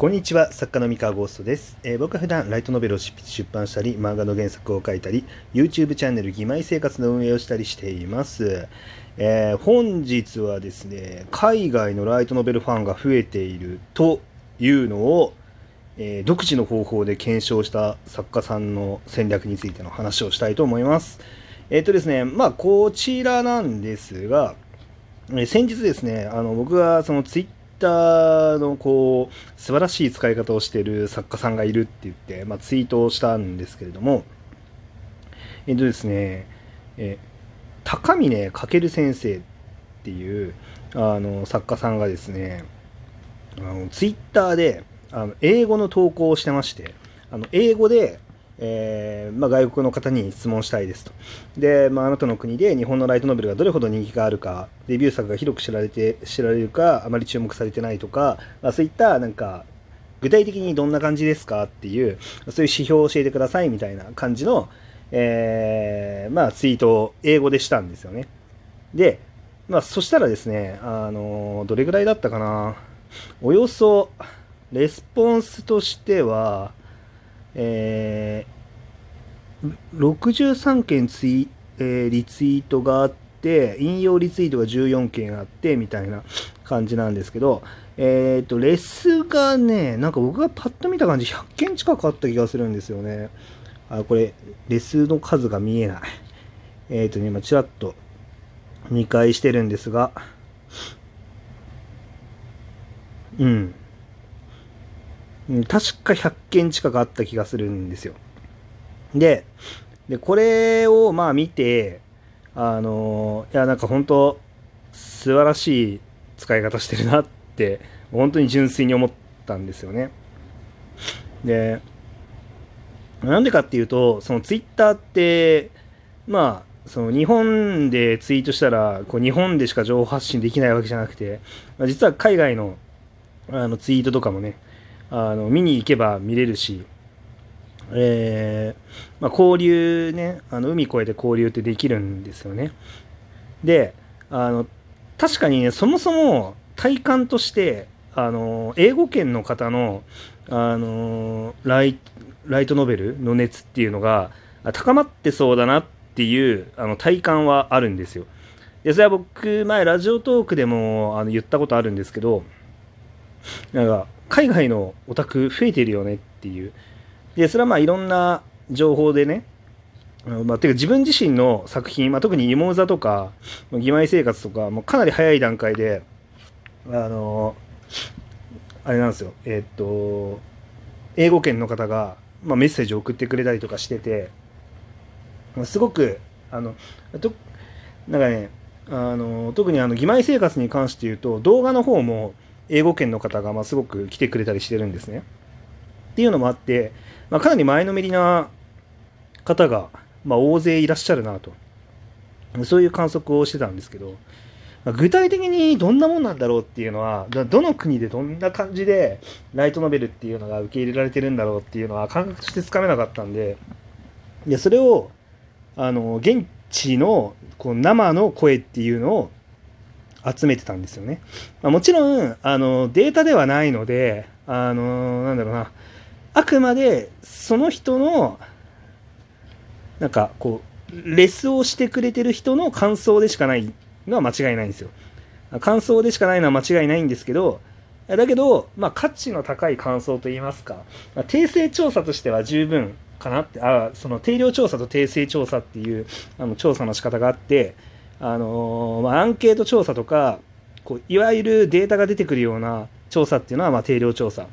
こんにちは、作家の三河ゴーストです。えー僕は普段ライトノベルを執筆出版したり、漫画の原作を書いたり、YouTube チャンネル義妹生活の運営をしたりしています。えー本日はですね、海外のライトノベルファンが増えているというのを、えー独自の方法で検証した作家さんの戦略についての話をしたいと思います。えっ、とですね、まあ、こちらなんですが、え先日ですね、あの僕がそのツイッターのこう素晴らしい使い方をしている作家さんがいるって言って、まあ、ツイートをしたんですけれども、えっとですね、え高峰翔先生っていうあの作家さんがですね、あのツイッターであの英語の投稿をしてまして、あの英語で、えーまあ、外国の方に質問したいですと。で、まあ、あなたの国で日本のライトノベルがどれほど人気があるか、デビュー作が広く知られて知られるか、あまり注目されてないとか、まあ、そういったなんか、具体的にどんな感じですか？っていう、そういう指標を教えてくださいみたいな感じの、えーまあ、ツイートを英語でしたんですよね。で、まあ、そしたらですね、あのどれぐらいだったかな、およそ、レスポンスとしては、えー63件ツイ、えーリツイートがあって、引用リツイートが14件あって、みたいな感じなんですけど、えっ、と、レスがね、なんか僕がパッと見た感じ、100件近くあった気がするんですよね。あ、これ、レスの数が見えない。えっ、とね、今、ちらっと見返してるんですが、うん。うん確か100件近くあった気がするんですよ。で、でこれをまあ見て、あのいや、なんか本当、素晴らしい使い方してるなって、本当に純粋に思ったんですよね。で、なんでかっていうと、そのツイッターって、まあ、その日本でツイートしたら、こう日本でしか情報発信できないわけじゃなくて、実は海外のあのツイートとかもね、あの見に行けば見れるし、えーまあ、交流ね、あの海越えて交流ってできるんですよね。で、あの確かにね、そもそも体感として、あの英語圏の方のあのライライトノベルの熱っていうのが高まってそうだなっていうあの体感はあるんですよ。でそれは僕前ラジオトークでもあの言ったことあるんですけどなんか海外のオタク増えてるよねっていう。でそれはまあいろんな情報でねまあ、ていうか自分自身の作品、まあ、特に芋座とか義妹生活とかもうかなり早い段階であのあれなんですよ。えっと英語圏の方が、まあ、メッセージを送ってくれたりとかしててまあすごくあのとなんかねあの特にあの義妹生活に関して言うと動画の方も英語圏の方がまあすごく来てくれたりしてるんですね。っていうのもあって、まあ、かなり前のめりな方が、まあ、大勢いらっしゃるなとそういう観測をしてたんですけど、まあ具体的にどんなもんなんだろうっていうのはどの国でどんな感じでライトノベルっていうのが受け入れられてるんだろうっていうのは感覚としてつかめなかったんででそれをあの現地のこう生の声っていうのを集めてたんですよね。まあ、もちろんあのデータではないのであのなんだろうなあくまでその人のなんかこうレスをしてくれてる人の感想でしかないのは間違いないんですよ。感想でしかないのは間違いないんですけどだけど、まあ、価値の高い感想といいますか、まあ、訂正調査としては十分かなってあその定量調査と訂正調査っていうあの調査の仕方があってあのまあ、アンケート調査とかこういわゆるデータが出てくるような調査っていうのは、まあ、定量調査って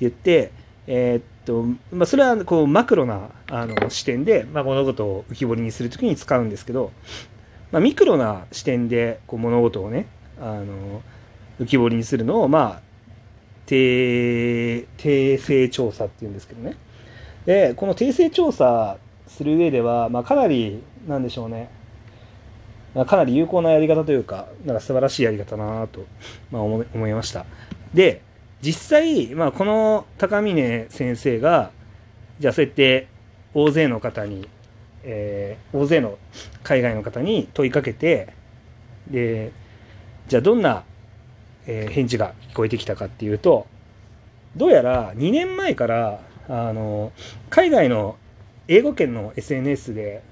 言って、えーっとまあ、それはこうマクロなあの視点で、まあ、物事を浮き彫りにするときに使うんですけど、まあ、ミクロな視点でこう物事をねあの浮き彫りにするのを、まあ、定定性調査っていうんですけどね。でこの定性調査する上では、まあ、かなりなんでしょうね。かなり有効なやり方というか、なんか素晴らしいやり方だなと、まあ、思い思いました。で、実際、まあ、この高峰先生が、じゃあそうやって大勢の方に、えー大勢の海外の方に問いかけて、で、じゃあどんな、えー返事が聞こえてきたかっていうと、どうやら2年前からあの海外の英語圏の SNS で、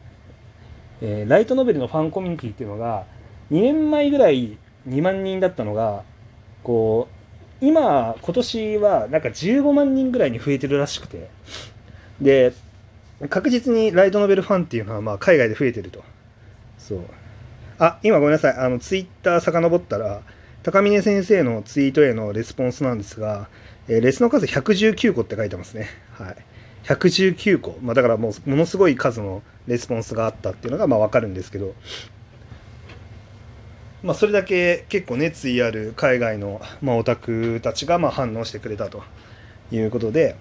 えー、ライトノベルのファンコミュニティっていうのが2年前ぐらい2万人だったのがこう今今年はなんか15万人ぐらいに増えてるらしくて。で確実にライトノベルファンっていうのはまあ海外で増えてると。そう。あ今ごめんなさい。あのツイッター遡ったら高峰先生のツイートへのレスポンスなんですが、えー、レスの数119個って書いてますね。はい。119個、まあ、だからもうものすごい数のレスポンスがあったっていうのがまあ分かるんですけど。まあ、それだけ結構熱意ある海外の、まあ、オタクたちがまあ反応してくれたと。いうことで。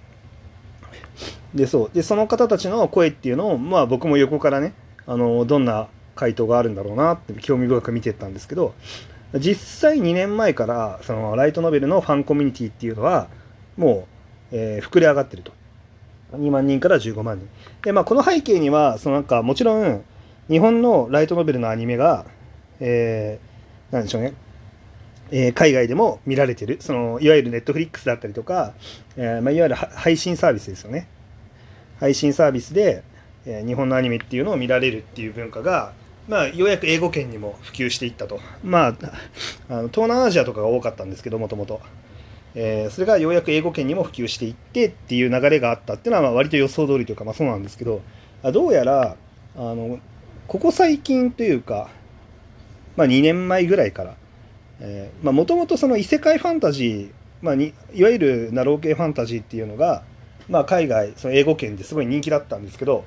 でそう。でその方たちの声っていうのを、まあ、僕も横からねあのどんな回答があるんだろうなって興味深く見てたんですけど。実際2年前からそのライトノベルのファンコミュニティっていうのはもう、えー、膨れ上がってると。2万人から15万人。で、まあ、この背景にはそのなんかもちろん日本のライトノベルのアニメが、えー、なんでしょうね。えー、海外でも見られてる。そのいわゆるネットフリックスだったりとか、えーまあ、いわゆる配信サービスですよね。配信サービスで、えー、日本のアニメっていうのを見られるっていう文化が、まあ、ようやく英語圏にも普及していったと。まああの東南アジアとかが多かったんですけどもともと。えそれがようやく英語圏にも普及していってっていう流れがあったっていうのはまあ割と予想通りというかまあそうなんですけどどうやらあのここ最近というか、まあ、2年前ぐらいからもともとその異世界ファンタジー、まあ、にいわゆるナロー系ファンタジーっていうのが、まあ、海外その英語圏ですごい人気だったんですけど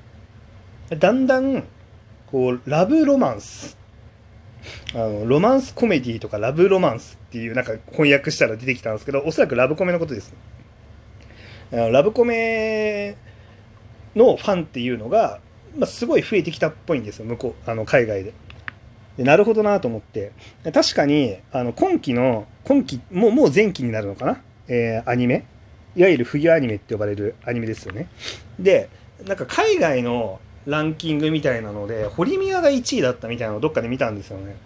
だんだんこうラブロマンスあのロマンスコメディとかラブロマンスっていうなんか翻訳したら出てきたんですけどおそらくラブコメのことです、ね、ラブコメのファンっていうのが、まあ、すごい増えてきたっぽいんですよ向こうあの海外で。でなるほどなと思って。確かにあの今期の今期もうもう前期になるのかな、えー、アニメ？いわゆる冬アニメって呼ばれるアニメですよね。でなんか海外のランキングみたいなので堀宮が1位だったみたいなのをどっかで見たんですよね。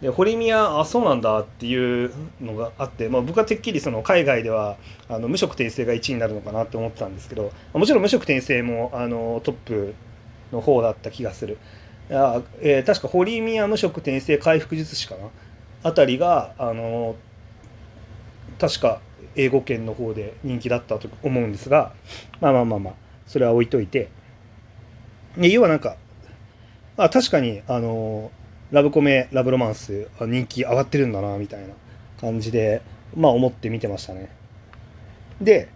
で堀宮あそうなんだっていうのがあって、まあ、僕はてっきりその海外ではあの無色転生が1位になるのかなって思ってたんですけどもちろん無色転生もあのトップの方だった気がする。あ、えー、確か堀宮無色転生回復術師かな？あたりがあの確か英語圏の方で人気だったと思うんですがまあまあまあまあそれは置いといて。で要はなんかあ確かにあのラブコメラブロマンス人気上がってるんだなみたいな感じでまあ思って見てましたね。で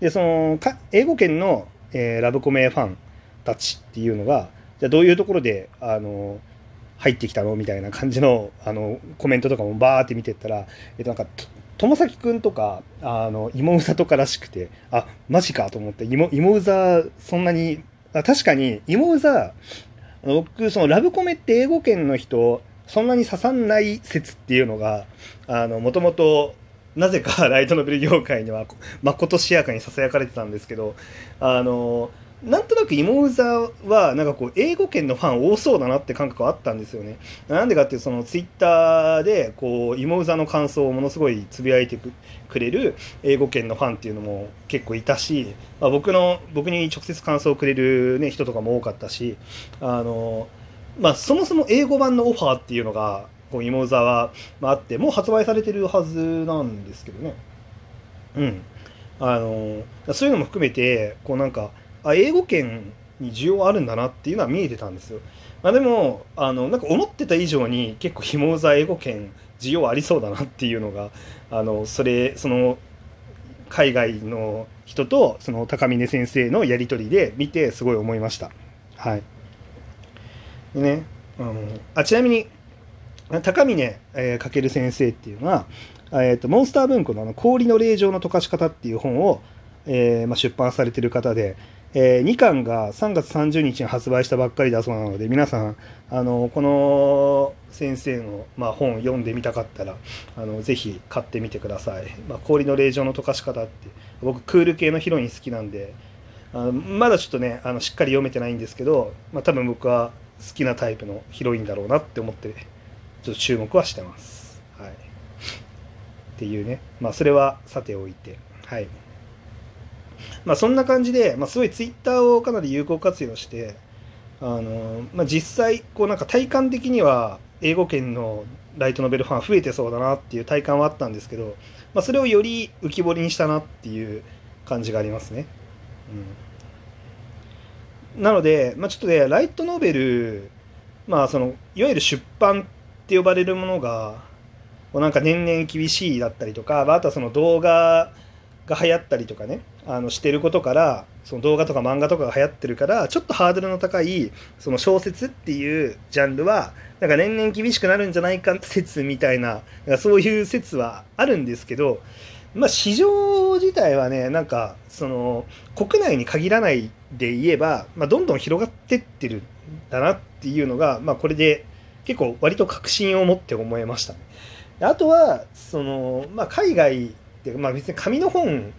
でそのか英語圏の、えー、ラブコメファンたちっていうのがじゃどういうところであの入ってきたの？みたいな感じのあのコメントとかもバーって見てったら、えっと、なんか友崎くんとかあの芋うざとからしくてあマジかと思って芋芋うざそんなに確かに芋うざ僕そのラブコメって英語圏の人そんなに刺さんない説っていうのがもともとなぜかライトノベル業界にはまことしやかにささやかれてたんですけどあのなんとなく芋うざはなんかこう英語圏のファン多そうだなって感覚はあったんですよね。なんでかっていうそのツイッターでこう芋うざの感想をものすごいつぶやいてくれる英語圏のファンっていうのも結構いたし、まあ、僕の僕に直接感想をくれる、ね、人とかも多かったしあの、まあ、そもそも英語版のオファーっていうのがこう芋うざは、あ、あってもう発売されてるはずなんですけどね。うん。あのそういうのも含めてこうなんかあ英語圏に需要あるんだなっていうのは見えてたんですよ。まあ、でもあのなんか思ってた以上に結構ひもざ英語圏需要ありそうだなっていうのがあのそれその海外の人とその高峰先生のやり取りで見てすごい思いました。はい。でね、あのあちなみに高峰、えー、か先生っていうのは、えーと、モンスター文庫のあの氷の霊場の溶かし方っていう本を、えーまあ、出版されてる方で、えー、2巻が3月30日に発売したばっかりだそうなので皆さんあのこの先生の、まあ、本読んでみたかったらあのぜひ買ってみてください、まあ、氷の霊場の溶かし方って僕クール系のヒロイン好きなんであのまだちょっとねあのしっかり読めてないんですけど、まあ、多分僕は好きなタイプのヒロインだろうなって思ってちょっと注目はしてます。はい、っていうねまあそれはさておいてはい。まあそんな感じで、まあ、すごいツイッターをかなり有効活用してあの、まあ、実際こうなんか体感的には英語圏のライトノベルファン増えてそうだなっていう体感はあったんですけど、まあ、それをより浮き彫りにしたなっていう感じがありますね。うん、なので、まあ、ちょっとねライトノベルまあそのいわゆる出版って呼ばれるものがなんか年々厳しいだったりとかまあとはその動画が流行ったりとかねあのしてることからその動画とか漫画とかが流行ってるからちょっとハードルの高いその小説っていうジャンルはなんか年々厳しくなるんじゃないか説みたいなそういう説はあるんですけどまあ市場自体はねなんかその国内に限らないで言えば、まあ、どんどん広がってってるんだなっていうのが、まあ、これで結構割と確信を持って思えました、あとはその、まあ、海外、まあ、別に紙の本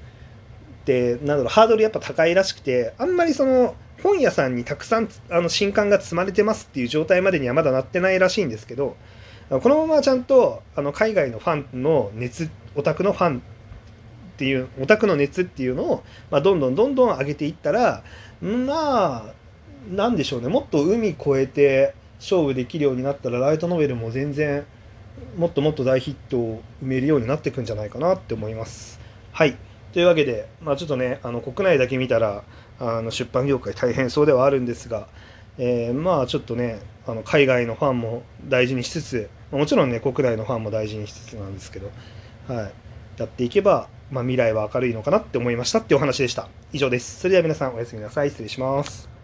ってなんだろうハードルやっぱ高いらしくてあんまりその本屋さんにたくさんあの新刊が積まれてますっていう状態までにはまだなってないらしいんですけどこのままちゃんとあの海外のファンの熱オタクのファンっていうオタクの熱っていうのを、まあ、どんどんどんどん上げていったらまあなんでしょうねもっと海越えて勝負できるようになったらライトノベルも全然もっともっと大ヒットを埋めるようになっていくんじゃないかなって思います。はい。というわけで、まあ、ちょっとねあの国内だけ見たらあの出版業界大変そうではあるんですが、えー、まあちょっとねあの海外のファンも大事にしつつもちろんね国内のファンも大事にしつつなんですけど、はい、やっていけば、まあ、未来は明るいのかなって思いましたってお話でした。以上です。それでは皆さんおやすみなさい。失礼します。